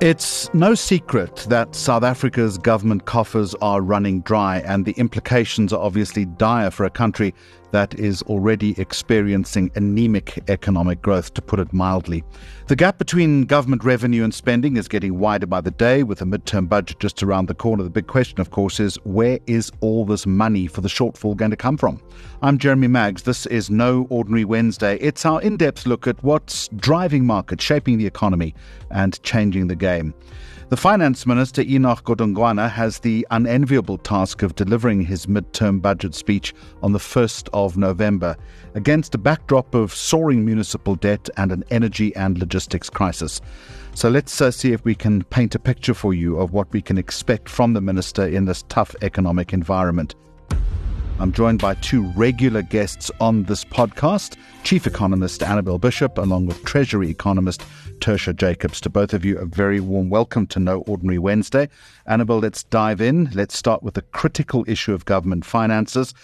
It's no secret that South Africa's government coffers are running dry, and the implications are obviously dire for a country that is already experiencing anemic economic growth, to put it mildly. The gap between government revenue and spending is getting wider by the day, with a midterm budget just around the corner. The big question, of course, is where is all this money for the shortfall going to come from? I'm Jeremy Maggs. This is No Ordinary Wednesday. It's our in depth look at what's driving markets, shaping the economy, and changing the game. The Finance Minister, Enoch Godongwana, has the unenviable task of delivering his midterm budget speech on the 1st of November against a backdrop of soaring municipal debt and an energy and logistics crisis. So let's uh, see if we can paint a picture for you of what we can expect from the Minister in this tough economic environment. I'm joined by two regular guests on this podcast Chief Economist Annabel Bishop, along with Treasury Economist Tertia Jacobs. To both of you, a very warm welcome to No Ordinary Wednesday. Annabel, let's dive in. Let's start with the critical issue of government finances.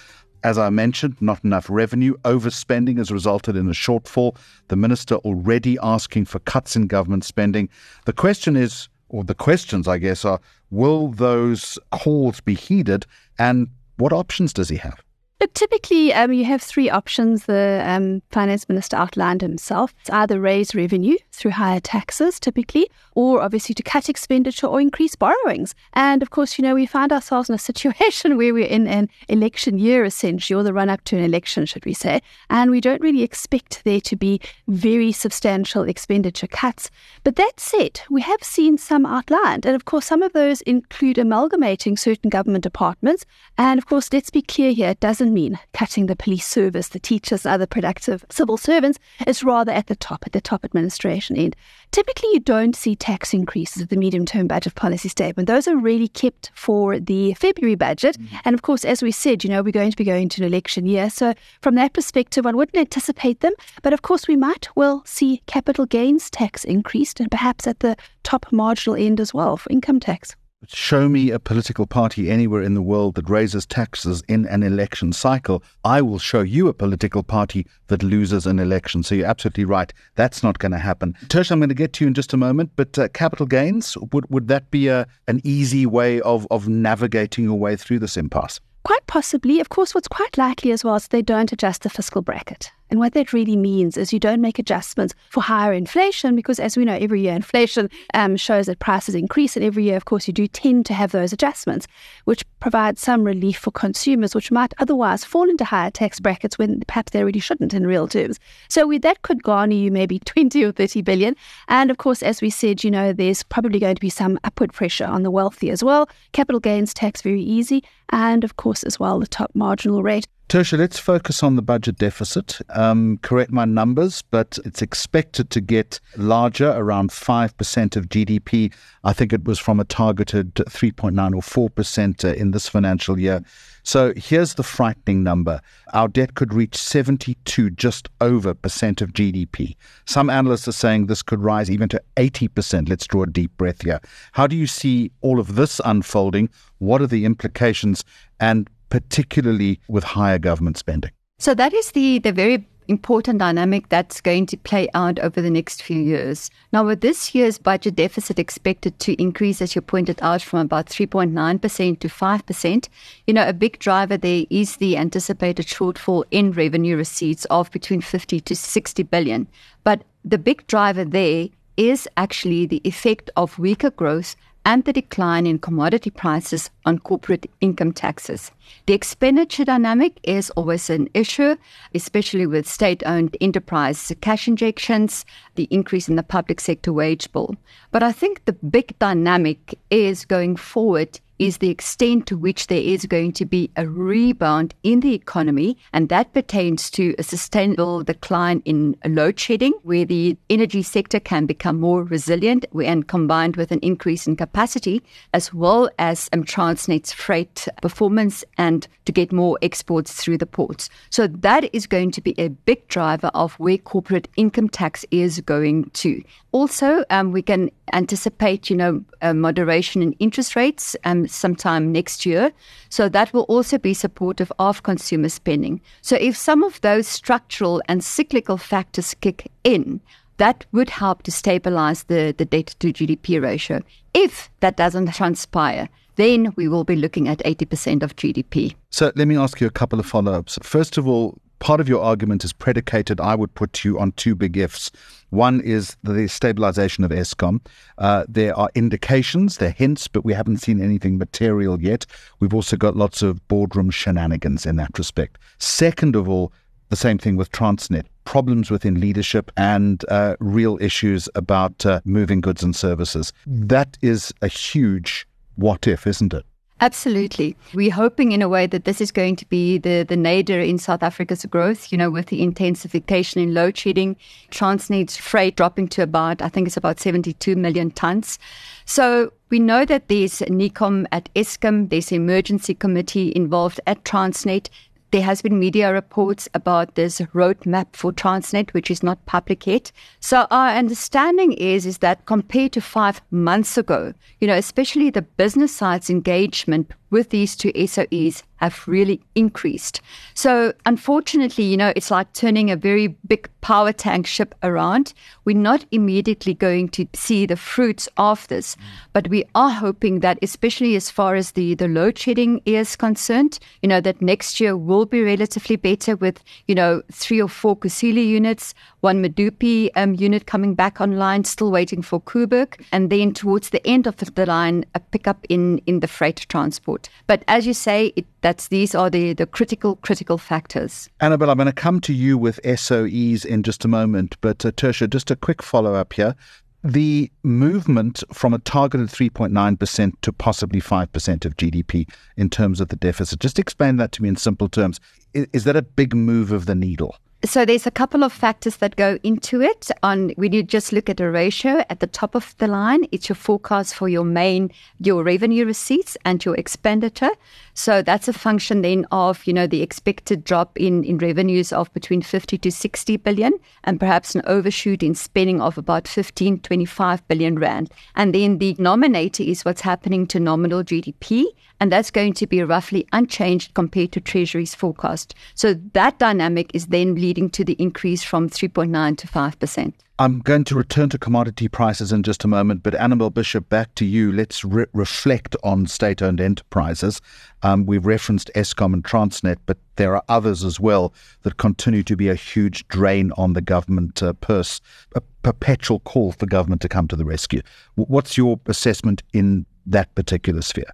As I mentioned, not enough revenue. Overspending has resulted in a shortfall. The minister already asking for cuts in government spending. The question is, or the questions, I guess, are will those calls be heeded? And what options does he have? Typically, um, you have three options the um, finance minister outlined himself. It's either raise revenue through higher taxes, typically, or obviously to cut expenditure or increase borrowings. And of course, you know, we find ourselves in a situation where we're in an election year, essentially, or the run up to an election, should we say. And we don't really expect there to be very substantial expenditure cuts. But that said, we have seen some outlined. And of course, some of those include amalgamating certain government departments. And of course, let's be clear here, it doesn't mean cutting the police service, the teachers, other productive civil servants. It's rather at the top, at the top administration end. Typically, you don't see tax increases at the medium term budget policy statement. Those are really kept for the February budget. Mm-hmm. And of course, as we said, you know, we're going to be going to an election year. So from that perspective, one wouldn't anticipate them. But of course, we might well see capital gains tax increased and perhaps at the top marginal end as well for income tax. Show me a political party anywhere in the world that raises taxes in an election cycle. I will show you a political party that loses an election. So you're absolutely right. That's not going to happen. Tersh, I'm going to get to you in just a moment, but uh, capital gains, would, would that be a, an easy way of, of navigating your way through this impasse? Quite possibly. Of course, what's quite likely as well is they don't adjust the fiscal bracket. And what that really means is you don't make adjustments for higher inflation because, as we know, every year inflation um, shows that prices increase. And every year, of course, you do tend to have those adjustments, which provide some relief for consumers, which might otherwise fall into higher tax brackets when perhaps they really shouldn't in real terms. So we, that could garner you maybe 20 or 30 billion. And of course, as we said, you know, there's probably going to be some upward pressure on the wealthy as well. Capital gains tax very easy. And of course, as well, the top marginal rate. Tertia, let's focus on the budget deficit. Um, correct my numbers, but it's expected to get larger, around 5% of GDP. I think it was from a targeted 3.9 or 4% uh, in this financial year. So here's the frightening number. Our debt could reach 72, just over percent of GDP. Some analysts are saying this could rise even to 80%. Let's draw a deep breath here. How do you see all of this unfolding? What are the implications? And particularly with higher government spending? So that is the, the very important dynamic that's going to play out over the next few years. Now, with this year's budget deficit expected to increase, as you pointed out, from about 3.9% to 5%, you know, a big driver there is the anticipated shortfall in revenue receipts of between 50 to 60 billion. But the big driver there is actually the effect of weaker growth and the decline in commodity prices on corporate income taxes. The expenditure dynamic is always an issue, especially with state owned enterprise cash injections, the increase in the public sector wage bill. But I think the big dynamic is going forward is the extent to which there is going to be a rebound in the economy, and that pertains to a sustainable decline in load shedding, where the energy sector can become more resilient and combined with an increase in capacity, as well as um, Transnet's freight performance and to get more exports through the ports. So that is going to be a big driver of where corporate income tax is going to. Also, um, we can anticipate, you know, moderation in interest rates um, sometime next year. So that will also be supportive of consumer spending. So if some of those structural and cyclical factors kick in, that would help to stabilize the, the debt to GDP ratio. If that doesn't transpire, then we will be looking at 80% of GDP. So let me ask you a couple of follow ups. First of all, part of your argument is predicated, I would put you on two big ifs. One is the stabilization of Eskom. Uh, there are indications, there are hints, but we haven't seen anything material yet. We've also got lots of boardroom shenanigans in that respect. Second of all, the same thing with Transnet problems within leadership and uh, real issues about uh, moving goods and services. That is a huge what if, isn't it? Absolutely. We're hoping in a way that this is going to be the, the nadir in South Africa's growth, you know, with the intensification in load shedding, Transnet's freight dropping to about, I think it's about 72 million tons. So we know that there's NECOM at Eskom, there's emergency committee involved at Transnet. There has been media reports about this roadmap for Transnet, which is not public yet. So our understanding is is that compared to five months ago, you know, especially the business side's engagement with these two SOEs have really increased. So unfortunately, you know, it's like turning a very big power tank ship around. We're not immediately going to see the fruits of this, but we are hoping that especially as far as the, the load shedding is concerned, you know, that next year will be relatively better with, you know, three or four Kusile units, one Medupi um, unit coming back online, still waiting for Koeberg, and then towards the end of the line, a pickup in, in the freight transport. But as you say, it, that's these are the, the critical, critical factors. Annabel, I'm going to come to you with SOEs in just a moment, but uh, Tertia, just a quick follow up here. The movement from a targeted 3.9% to possibly 5% of GDP in terms of the deficit, just explain that to me in simple terms. Is, is that a big move of the needle? So there's a couple of factors that go into it. On when you just look at a ratio at the top of the line, it's your forecast for your main your revenue receipts and your expenditure. So that's a function then of you know the expected drop in in revenues of between 50 to 60 billion, and perhaps an overshoot in spending of about 15 25 billion rand. And then the denominator is what's happening to nominal GDP and that's going to be roughly unchanged compared to Treasury's forecast. So that dynamic is then leading to the increase from 3.9 to 5%. I'm going to return to commodity prices in just a moment, but Annabel Bishop, back to you. Let's re- reflect on state owned enterprises. Um, we've referenced Eskom and Transnet, but there are others as well that continue to be a huge drain on the government uh, purse, a perpetual call for government to come to the rescue. What's your assessment in that particular sphere?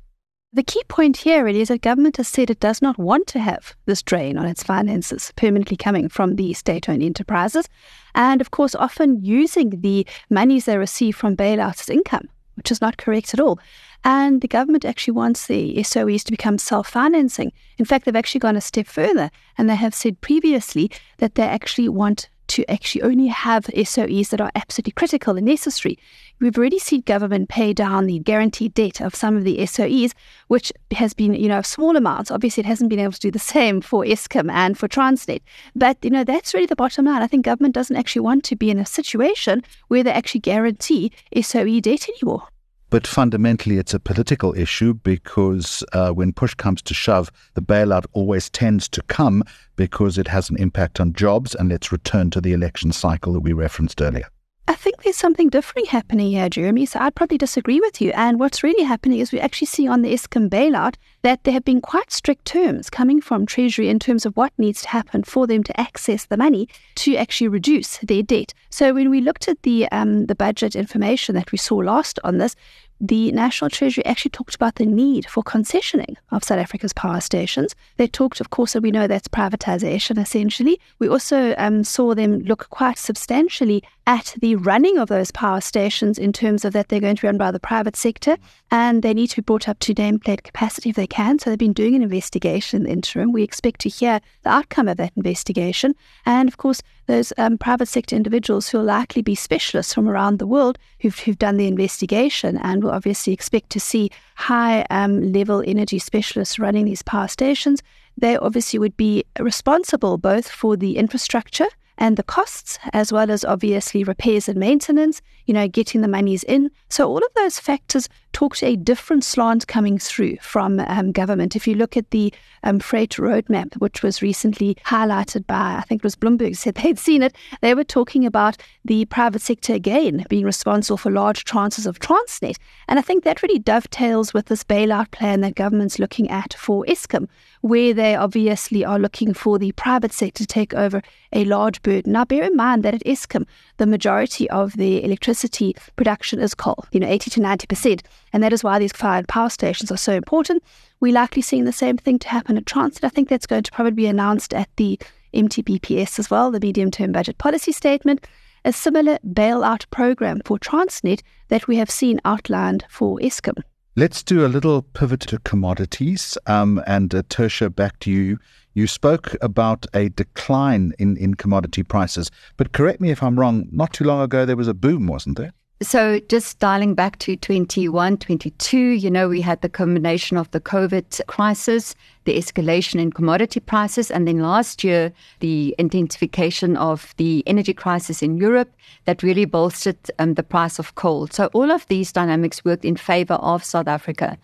The key point here really is that government has said it does not want to have this drain on its finances permanently coming from the state owned enterprises. And of course, often using the monies they receive from bailouts as income, which is not correct at all. And the government actually wants the SOEs to become self financing. In fact, they've actually gone a step further and they have said previously that they actually want to actually only have SOEs that are absolutely critical and necessary. We've already seen government pay down the guaranteed debt of some of the SOEs, which has been, you know, small amounts. Obviously, it hasn't been able to do the same for Eskom and for Transnet. But, you know, that's really the bottom line. I think government doesn't actually want to be in a situation where they actually guarantee SOE debt anymore. But fundamentally, it's a political issue because uh, when push comes to shove, the bailout always tends to come because it has an impact on jobs. And let's return to the election cycle that we referenced earlier. I think there's something different happening here, Jeremy. So I'd probably disagree with you. And what's really happening is we actually see on the Eskom bailout that there have been quite strict terms coming from Treasury in terms of what needs to happen for them to access the money to actually reduce their debt. So when we looked at the um, the budget information that we saw last on this, the National Treasury actually talked about the need for concessioning of South Africa's power stations. They talked, of course, and we know that's privatization essentially. We also um, saw them look quite substantially at the running of those power stations in terms of that they're going to be run by the private sector and they need to be brought up to nameplate capacity if they can. So they've been doing an investigation in the interim. We expect to hear the outcome of that investigation. And of course, those um, private sector individuals who will likely be specialists from around the world who've, who've done the investigation and will obviously expect to see high um, level energy specialists running these power stations. They obviously would be responsible both for the infrastructure and the costs, as well as obviously repairs and maintenance, you know, getting the monies in. So all of those factors talk to a different slant coming through from um, government. If you look at the um, freight roadmap, which was recently highlighted by, I think it was Bloomberg said they'd seen it, they were talking about the private sector again being responsible for large tranches of Transnet. And I think that really dovetails with this bailout plan that government's looking at for Eskom, where they obviously are looking for the private sector to take over a large burden. Now, bear in mind that at Eskom, the majority of the electricity production is coal, you know, 80 to 90%. And that is why these fired power stations are so important. We're likely seeing the same thing to happen at Transnet. I think that's going to probably be announced at the MTBPS as well, the medium term budget policy statement. A similar bailout program for Transnet that we have seen outlined for Eskom. Let's do a little pivot to commodities. Um, and uh, Tertia, back to you. You spoke about a decline in, in commodity prices, but correct me if I'm wrong, not too long ago there was a boom, wasn't there? So, just dialing back to 21, 22, you know, we had the combination of the COVID crisis, the escalation in commodity prices, and then last year, the intensification of the energy crisis in Europe that really bolstered um, the price of coal. So, all of these dynamics worked in favor of South Africa.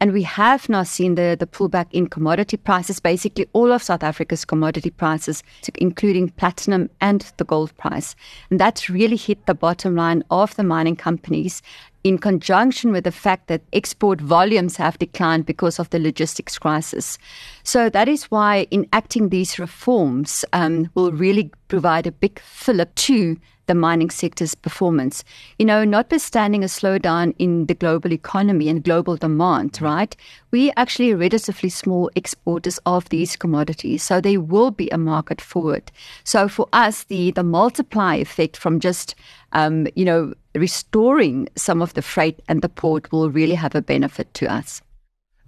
And we have now seen the, the pullback in commodity prices, basically all of South Africa's commodity prices, including platinum and the gold price. And that's really hit the bottom line of the mining companies in conjunction with the fact that export volumes have declined because of the logistics crisis. So that is why enacting these reforms um, will really provide a big fillip to the mining sector's performance. You know, notwithstanding a slowdown in the global economy and global demand, right? We actually relatively small exporters of these commodities, so there will be a market for it. So for us, the the multiply effect from just um, you know restoring some of the freight and the port will really have a benefit to us.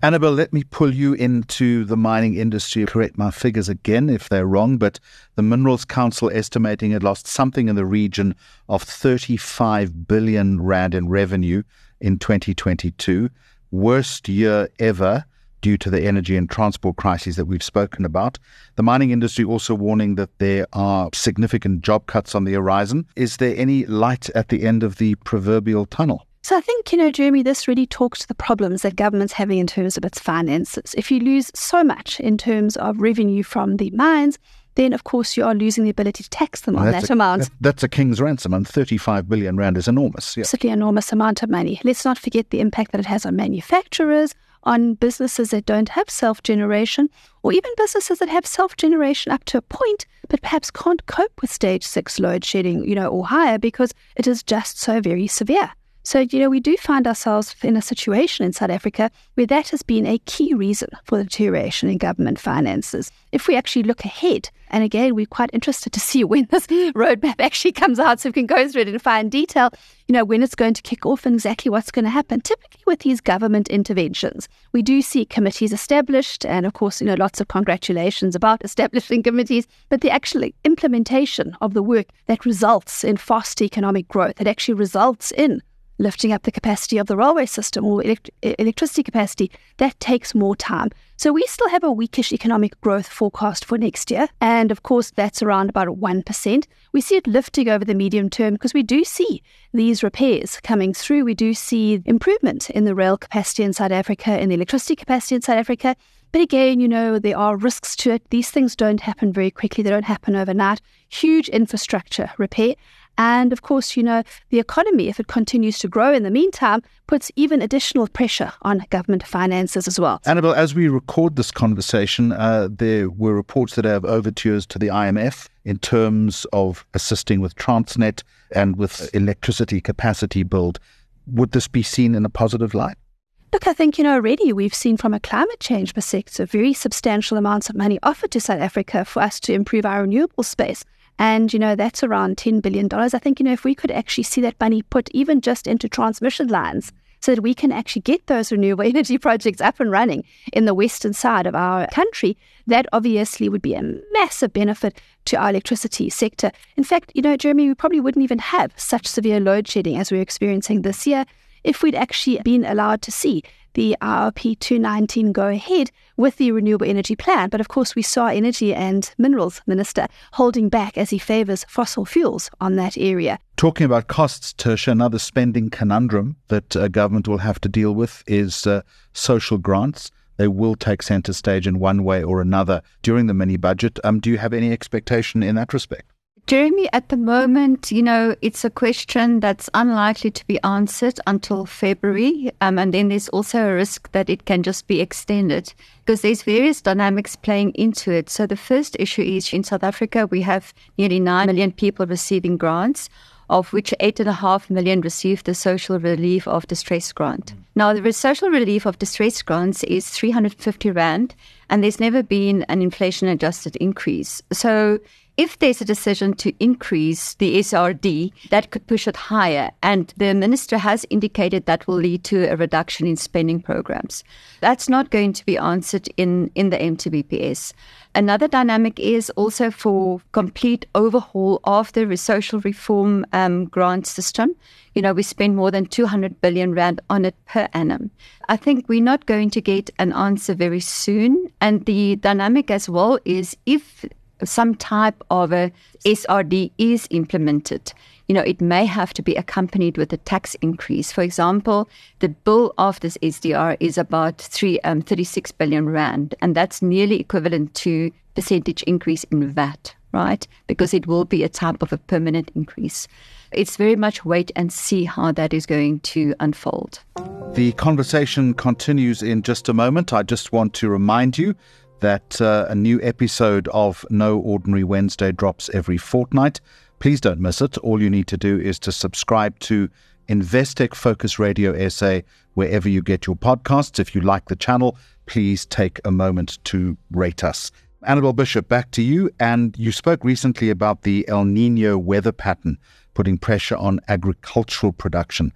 Annabel, let me pull you into the mining industry. Correct my figures again if they're wrong, but the Minerals Council estimating it lost something in the region of 35 billion rand in revenue in 2022, worst year ever due to the energy and transport crises that we've spoken about. The mining industry also warning that there are significant job cuts on the horizon. Is there any light at the end of the proverbial tunnel? So I think, you know, Jeremy, this really talks to the problems that government's having in terms of its finances. If you lose so much in terms of revenue from the mines, then of course you are losing the ability to tax them well, on that a, amount. That's a king's ransom, and 35 billion rand is enormous. Yeah. Certainly enormous amount of money. Let's not forget the impact that it has on manufacturers, on businesses that don't have self generation, or even businesses that have self generation up to a point, but perhaps can't cope with stage six load shedding, you know, or higher because it is just so very severe. So, you know, we do find ourselves in a situation in South Africa where that has been a key reason for the deterioration in government finances. If we actually look ahead, and again, we're quite interested to see when this roadmap actually comes out so we can go through it in fine detail, you know, when it's going to kick off and exactly what's going to happen. Typically, with these government interventions, we do see committees established, and of course, you know, lots of congratulations about establishing committees, but the actual implementation of the work that results in fast economic growth, that actually results in lifting up the capacity of the railway system or elect- electricity capacity, that takes more time. So we still have a weakish economic growth forecast for next year. And of course, that's around about 1%. We see it lifting over the medium term because we do see these repairs coming through. We do see improvement in the rail capacity in South Africa, in the electricity capacity in South Africa. But again, you know, there are risks to it. These things don't happen very quickly, they don't happen overnight. Huge infrastructure repair. And of course, you know, the economy, if it continues to grow in the meantime, puts even additional pressure on government finances as well. Annabel, as we record this conversation, uh, there were reports that have overtures to the IMF in terms of assisting with Transnet and with electricity capacity build. Would this be seen in a positive light? Look, I think, you know, already we've seen from a climate change perspective very substantial amounts of money offered to South Africa for us to improve our renewable space. And, you know, that's around $10 billion. I think, you know, if we could actually see that money put even just into transmission lines so that we can actually get those renewable energy projects up and running in the western side of our country, that obviously would be a massive benefit to our electricity sector. In fact, you know, Jeremy, we probably wouldn't even have such severe load shedding as we're experiencing this year if we'd actually been allowed to see the RRP 219 go ahead with the renewable energy plan. But of course, we saw Energy and Minerals Minister holding back as he favours fossil fuels on that area. Talking about costs, Tertia, another spending conundrum that a government will have to deal with is uh, social grants. They will take centre stage in one way or another during the mini budget. Um, do you have any expectation in that respect? Jeremy, at the moment, you know, it's a question that's unlikely to be answered until February. Um, and then there's also a risk that it can just be extended because there's various dynamics playing into it. So the first issue is in South Africa, we have nearly 9 million people receiving grants of which 8.5 million received the social relief of distress grant. Now, the social relief of distress grants is 350 Rand, and there's never been an inflation adjusted increase. So if there's a decision to increase the SRD, that could push it higher. And the minister has indicated that will lead to a reduction in spending programs. That's not going to be answered in, in the MTBPS. Another dynamic is also for complete overhaul of the social reform um, grant system. You know, we spend more than 200 billion rand on it per annum. I think we're not going to get an answer very soon. And the dynamic as well is if some type of a SRD is implemented, you know, it may have to be accompanied with a tax increase. For example, the bill of this SDR is about three, um, 36 billion rand, and that's nearly equivalent to percentage increase in VAT, right? Because it will be a type of a permanent increase. It's very much wait and see how that is going to unfold. The conversation continues in just a moment. I just want to remind you that uh, a new episode of No Ordinary Wednesday drops every fortnight. Please don't miss it. All you need to do is to subscribe to Investec Focus Radio SA wherever you get your podcasts. If you like the channel, please take a moment to rate us. Annabel Bishop, back to you. And you spoke recently about the El Nino weather pattern putting pressure on agricultural production.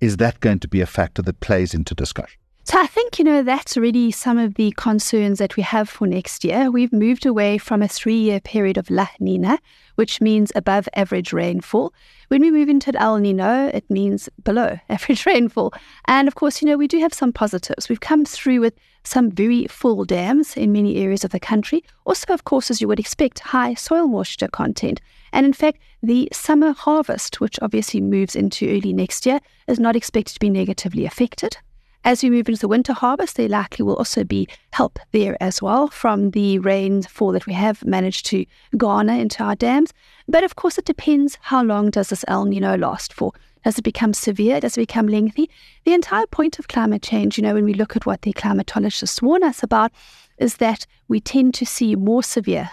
Is that going to be a factor that plays into discussion? So I think, you know, that's really some of the concerns that we have for next year. We've moved away from a three year period of La Nina, which means above average rainfall. When we move into El Nino, it means below average rainfall. And of course, you know, we do have some positives. We've come through with some very full dams in many areas of the country. Also, of course, as you would expect, high soil moisture content. And in fact, the summer harvest, which obviously moves into early next year, is not expected to be negatively affected. As we move into the winter harvest, there likely will also be help there as well from the rainfall that we have managed to garner into our dams. But of course, it depends how long does this El Nino last for. Does it become severe? Does it become lengthy? The entire point of climate change, you know, when we look at what the climatologists warn us about, is that we tend to see more severe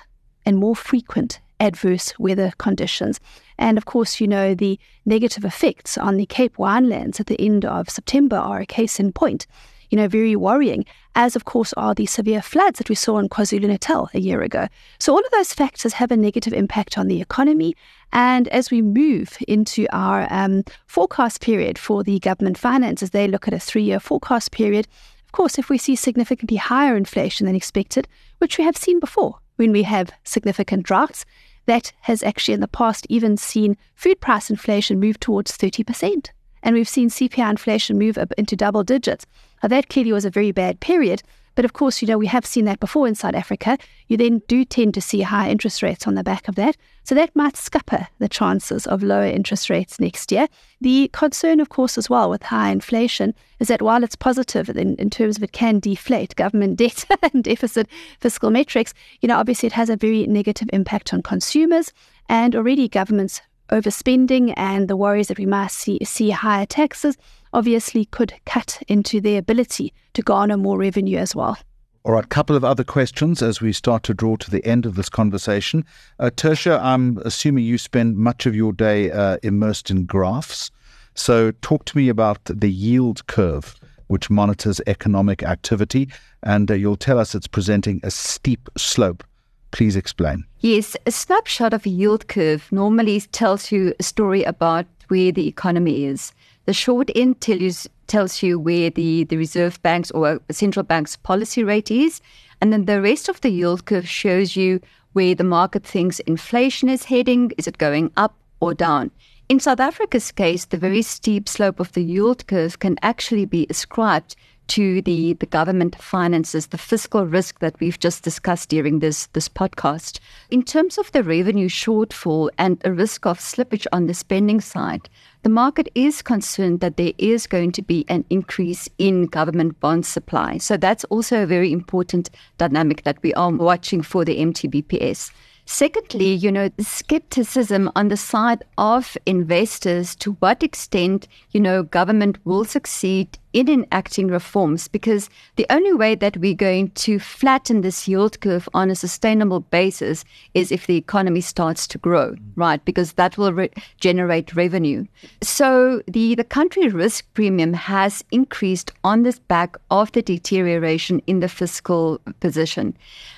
and more frequent adverse weather conditions. And of course, you know, the negative effects on the Cape winelands at the end of September are a case in point. You know, very worrying, as of course are the severe floods that we saw in KwaZulu Natal a year ago. So, all of those factors have a negative impact on the economy. And as we move into our um, forecast period for the government finances, they look at a three year forecast period. Of course, if we see significantly higher inflation than expected, which we have seen before when we have significant droughts, that has actually in the past even seen food price inflation move towards 30%. And we've seen CPI inflation move up into double digits. Now, that clearly was a very bad period, but of course, you know, we have seen that before in South Africa. You then do tend to see higher interest rates on the back of that. So that might scupper the chances of lower interest rates next year. The concern, of course, as well with high inflation is that while it's positive in, in terms of it can deflate government debt and deficit fiscal metrics, you know, obviously it has a very negative impact on consumers and already governments overspending and the worries that we might see, see higher taxes obviously could cut into their ability to garner more revenue as well. All right, couple of other questions as we start to draw to the end of this conversation. Uh, Tertia, I'm assuming you spend much of your day uh, immersed in graphs. So, talk to me about the yield curve, which monitors economic activity, and uh, you'll tell us it's presenting a steep slope. Please explain. Yes, a snapshot of a yield curve normally tells you a story about where the economy is. The short end tells you, tells you where the, the Reserve Bank's or central bank's policy rate is. And then the rest of the yield curve shows you where the market thinks inflation is heading. Is it going up or down? In South Africa's case, the very steep slope of the yield curve can actually be ascribed to the, the government finances, the fiscal risk that we've just discussed during this, this podcast. In terms of the revenue shortfall and a risk of slippage on the spending side, the market is concerned that there is going to be an increase in government bond supply. So that's also a very important dynamic that we are watching for the MTBPS. Secondly, you know, the skepticism on the side of investors to what extent, you know, government will succeed in enacting reforms because the only way that we're going to flatten this yield curve on a sustainable basis is if the economy starts to grow, right? Because that will re- generate revenue. So the, the country risk premium has increased on this back of the deterioration in the fiscal position.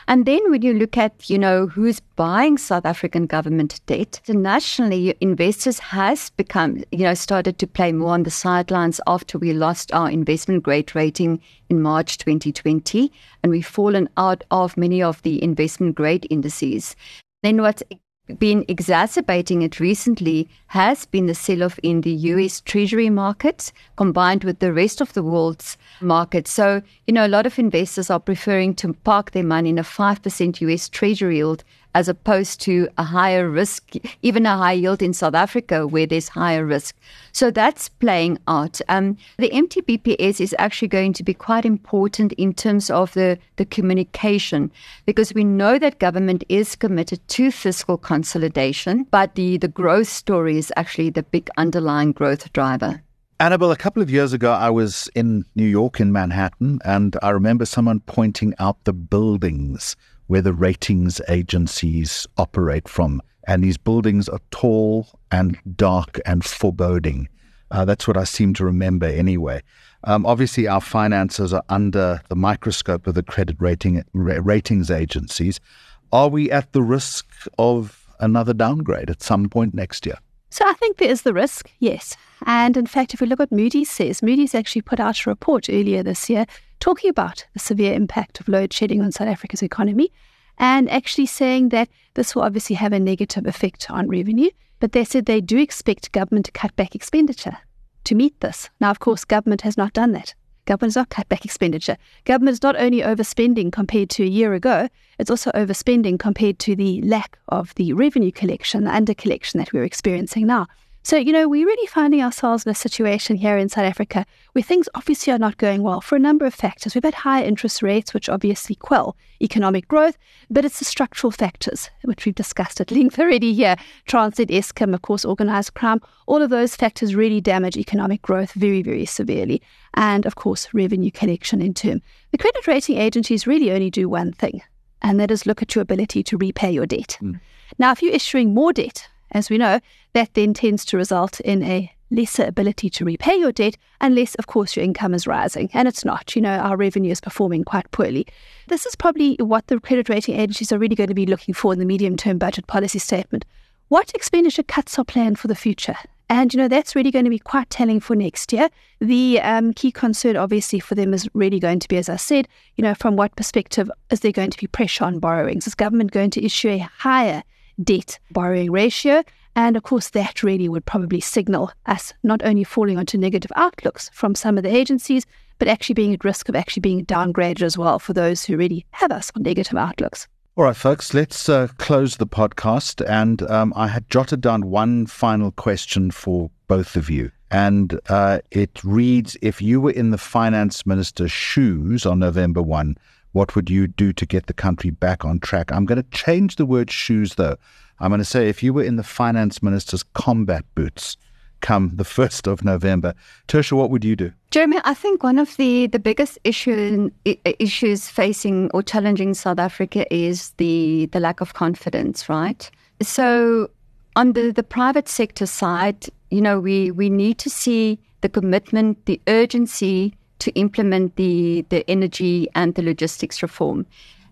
And then when you look at, you know, who's buying South African government debt, internationally, investors has become, you know, started to play more on the sidelines after we lost our investment grade rating in March 2020, and we've fallen out of many of the investment grade indices. Then what's been exacerbating it recently has been the sell off in the US Treasury market combined with the rest of the world's market. So, you know, a lot of investors are preferring to park their money in a 5% US Treasury yield as opposed to a higher risk, even a high yield in South Africa where there's higher risk. So that's playing out. Um, the MTBPS is actually going to be quite important in terms of the, the communication because we know that government is committed to fiscal consolidation, but the, the growth story is actually the big underlying growth driver. Annabel, a couple of years ago, I was in New York, in Manhattan, and I remember someone pointing out the buildings where the ratings agencies operate from. And these buildings are tall and dark and foreboding. Uh, that's what I seem to remember anyway. Um, obviously, our finances are under the microscope of the credit rating ratings agencies. Are we at the risk of another downgrade at some point next year? So I think there is the risk, yes. And in fact, if we look at Moody's says, Moody's actually put out a report earlier this year talking about the severe impact of load shedding on South Africa's economy and actually saying that this will obviously have a negative effect on revenue. But they said they do expect government to cut back expenditure to meet this. Now, of course, government has not done that. Government has not cut back expenditure. Government is not only overspending compared to a year ago, it's also overspending compared to the lack of the revenue collection, the under collection that we're experiencing now. So, you know, we're really finding ourselves in a situation here in South Africa where things obviously are not going well for a number of factors. We've had high interest rates, which obviously quell economic growth, but it's the structural factors, which we've discussed at length already here. Transnet, Eskom, of course, organized crime, all of those factors really damage economic growth very, very severely. And, of course, revenue collection in turn. The credit rating agencies really only do one thing, and that is look at your ability to repay your debt. Mm. Now, if you're issuing more debt, as we know, that then tends to result in a lesser ability to repay your debt unless, of course, your income is rising. And it's not. You know, our revenue is performing quite poorly. This is probably what the credit rating agencies are really going to be looking for in the medium term budget policy statement. What expenditure cuts are planned for the future? And, you know, that's really going to be quite telling for next year. The um, key concern, obviously, for them is really going to be, as I said, you know, from what perspective is there going to be pressure on borrowings? Is government going to issue a higher debt borrowing ratio. And of course, that really would probably signal us not only falling onto negative outlooks from some of the agencies, but actually being at risk of actually being downgraded as well for those who really have us on negative outlooks. All right, folks, let's uh, close the podcast. And um, I had jotted down one final question for both of you. And uh, it reads If you were in the finance minister's shoes on November 1, what would you do to get the country back on track? I'm going to change the word shoes, though. I'm going to say if you were in the finance minister's combat boots come the 1st of November, Tertia, what would you do? Jeremy, I think one of the, the biggest issue, issues facing or challenging South Africa is the, the lack of confidence, right? So, on the, the private sector side, you know, we, we need to see the commitment, the urgency to implement the, the energy and the logistics reform.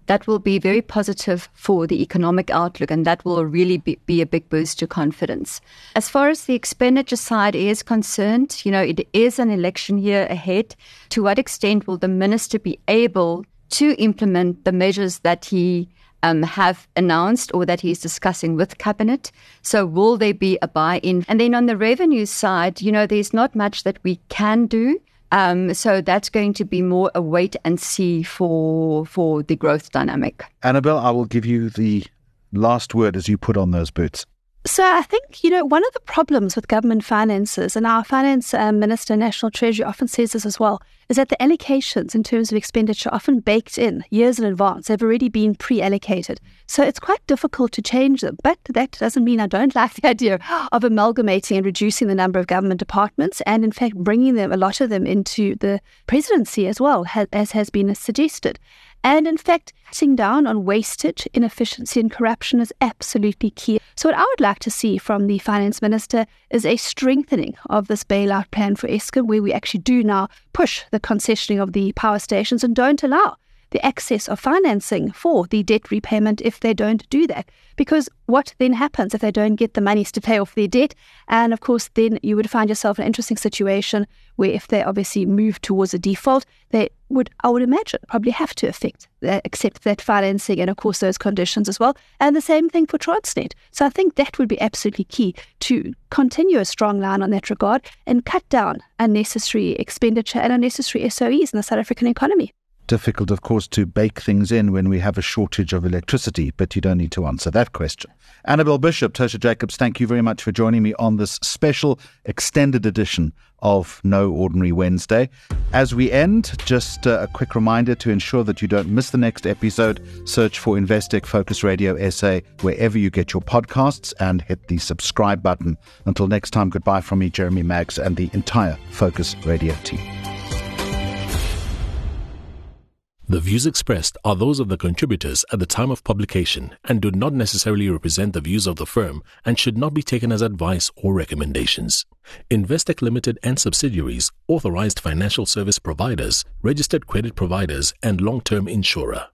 That will be very positive for the economic outlook, and that will really be, be a big boost to confidence. As far as the expenditure side is concerned, you know, it is an election year ahead. To what extent will the minister be able to implement the measures that he um, have announced or that he's discussing with cabinet. So will there be a buy-in? And then on the revenue side, you know, there's not much that we can do Um, so that's going to be more a wait and see for for the growth dynamic. Annabel, I will give you the last word as you put on those boots. So I think, you know, one of the problems with government finances, and our finance um, minister, National Treasury often says this as well, is that the allocations in terms of expenditure are often baked in years in advance. They've already been pre-allocated. So it's quite difficult to change them. But that doesn't mean I don't like the idea of amalgamating and reducing the number of government departments and in fact bringing them, a lot of them into the presidency as well, as has been suggested. And in fact, cutting down on wastage, inefficiency, and corruption is absolutely key. So, what I would like to see from the finance minister is a strengthening of this bailout plan for Eskom, where we actually do now push the concessioning of the power stations and don't allow the access of financing for the debt repayment if they don't do that. Because what then happens if they don't get the monies to pay off their debt? And of course, then you would find yourself in an interesting situation where if they obviously move towards a default, they would, I would imagine, probably have to affect, uh, accept that financing and of course those conditions as well. And the same thing for Transnet. So I think that would be absolutely key to continue a strong line on that regard and cut down unnecessary expenditure and unnecessary SOEs in the South African economy difficult, of course, to bake things in when we have a shortage of electricity, but you don't need to answer that question. Annabel Bishop, Tertia Jacobs, thank you very much for joining me on this special extended edition of No Ordinary Wednesday. As we end, just uh, a quick reminder to ensure that you don't miss the next episode. Search for Investec Focus Radio SA wherever you get your podcasts and hit the subscribe button. Until next time, goodbye from me, Jeremy Maggs, and the entire Focus Radio team. The views expressed are those of the contributors at the time of publication and do not necessarily represent the views of the firm and should not be taken as advice or recommendations. Investec Limited and subsidiaries, authorized financial service providers, registered credit providers, and long-term insurer.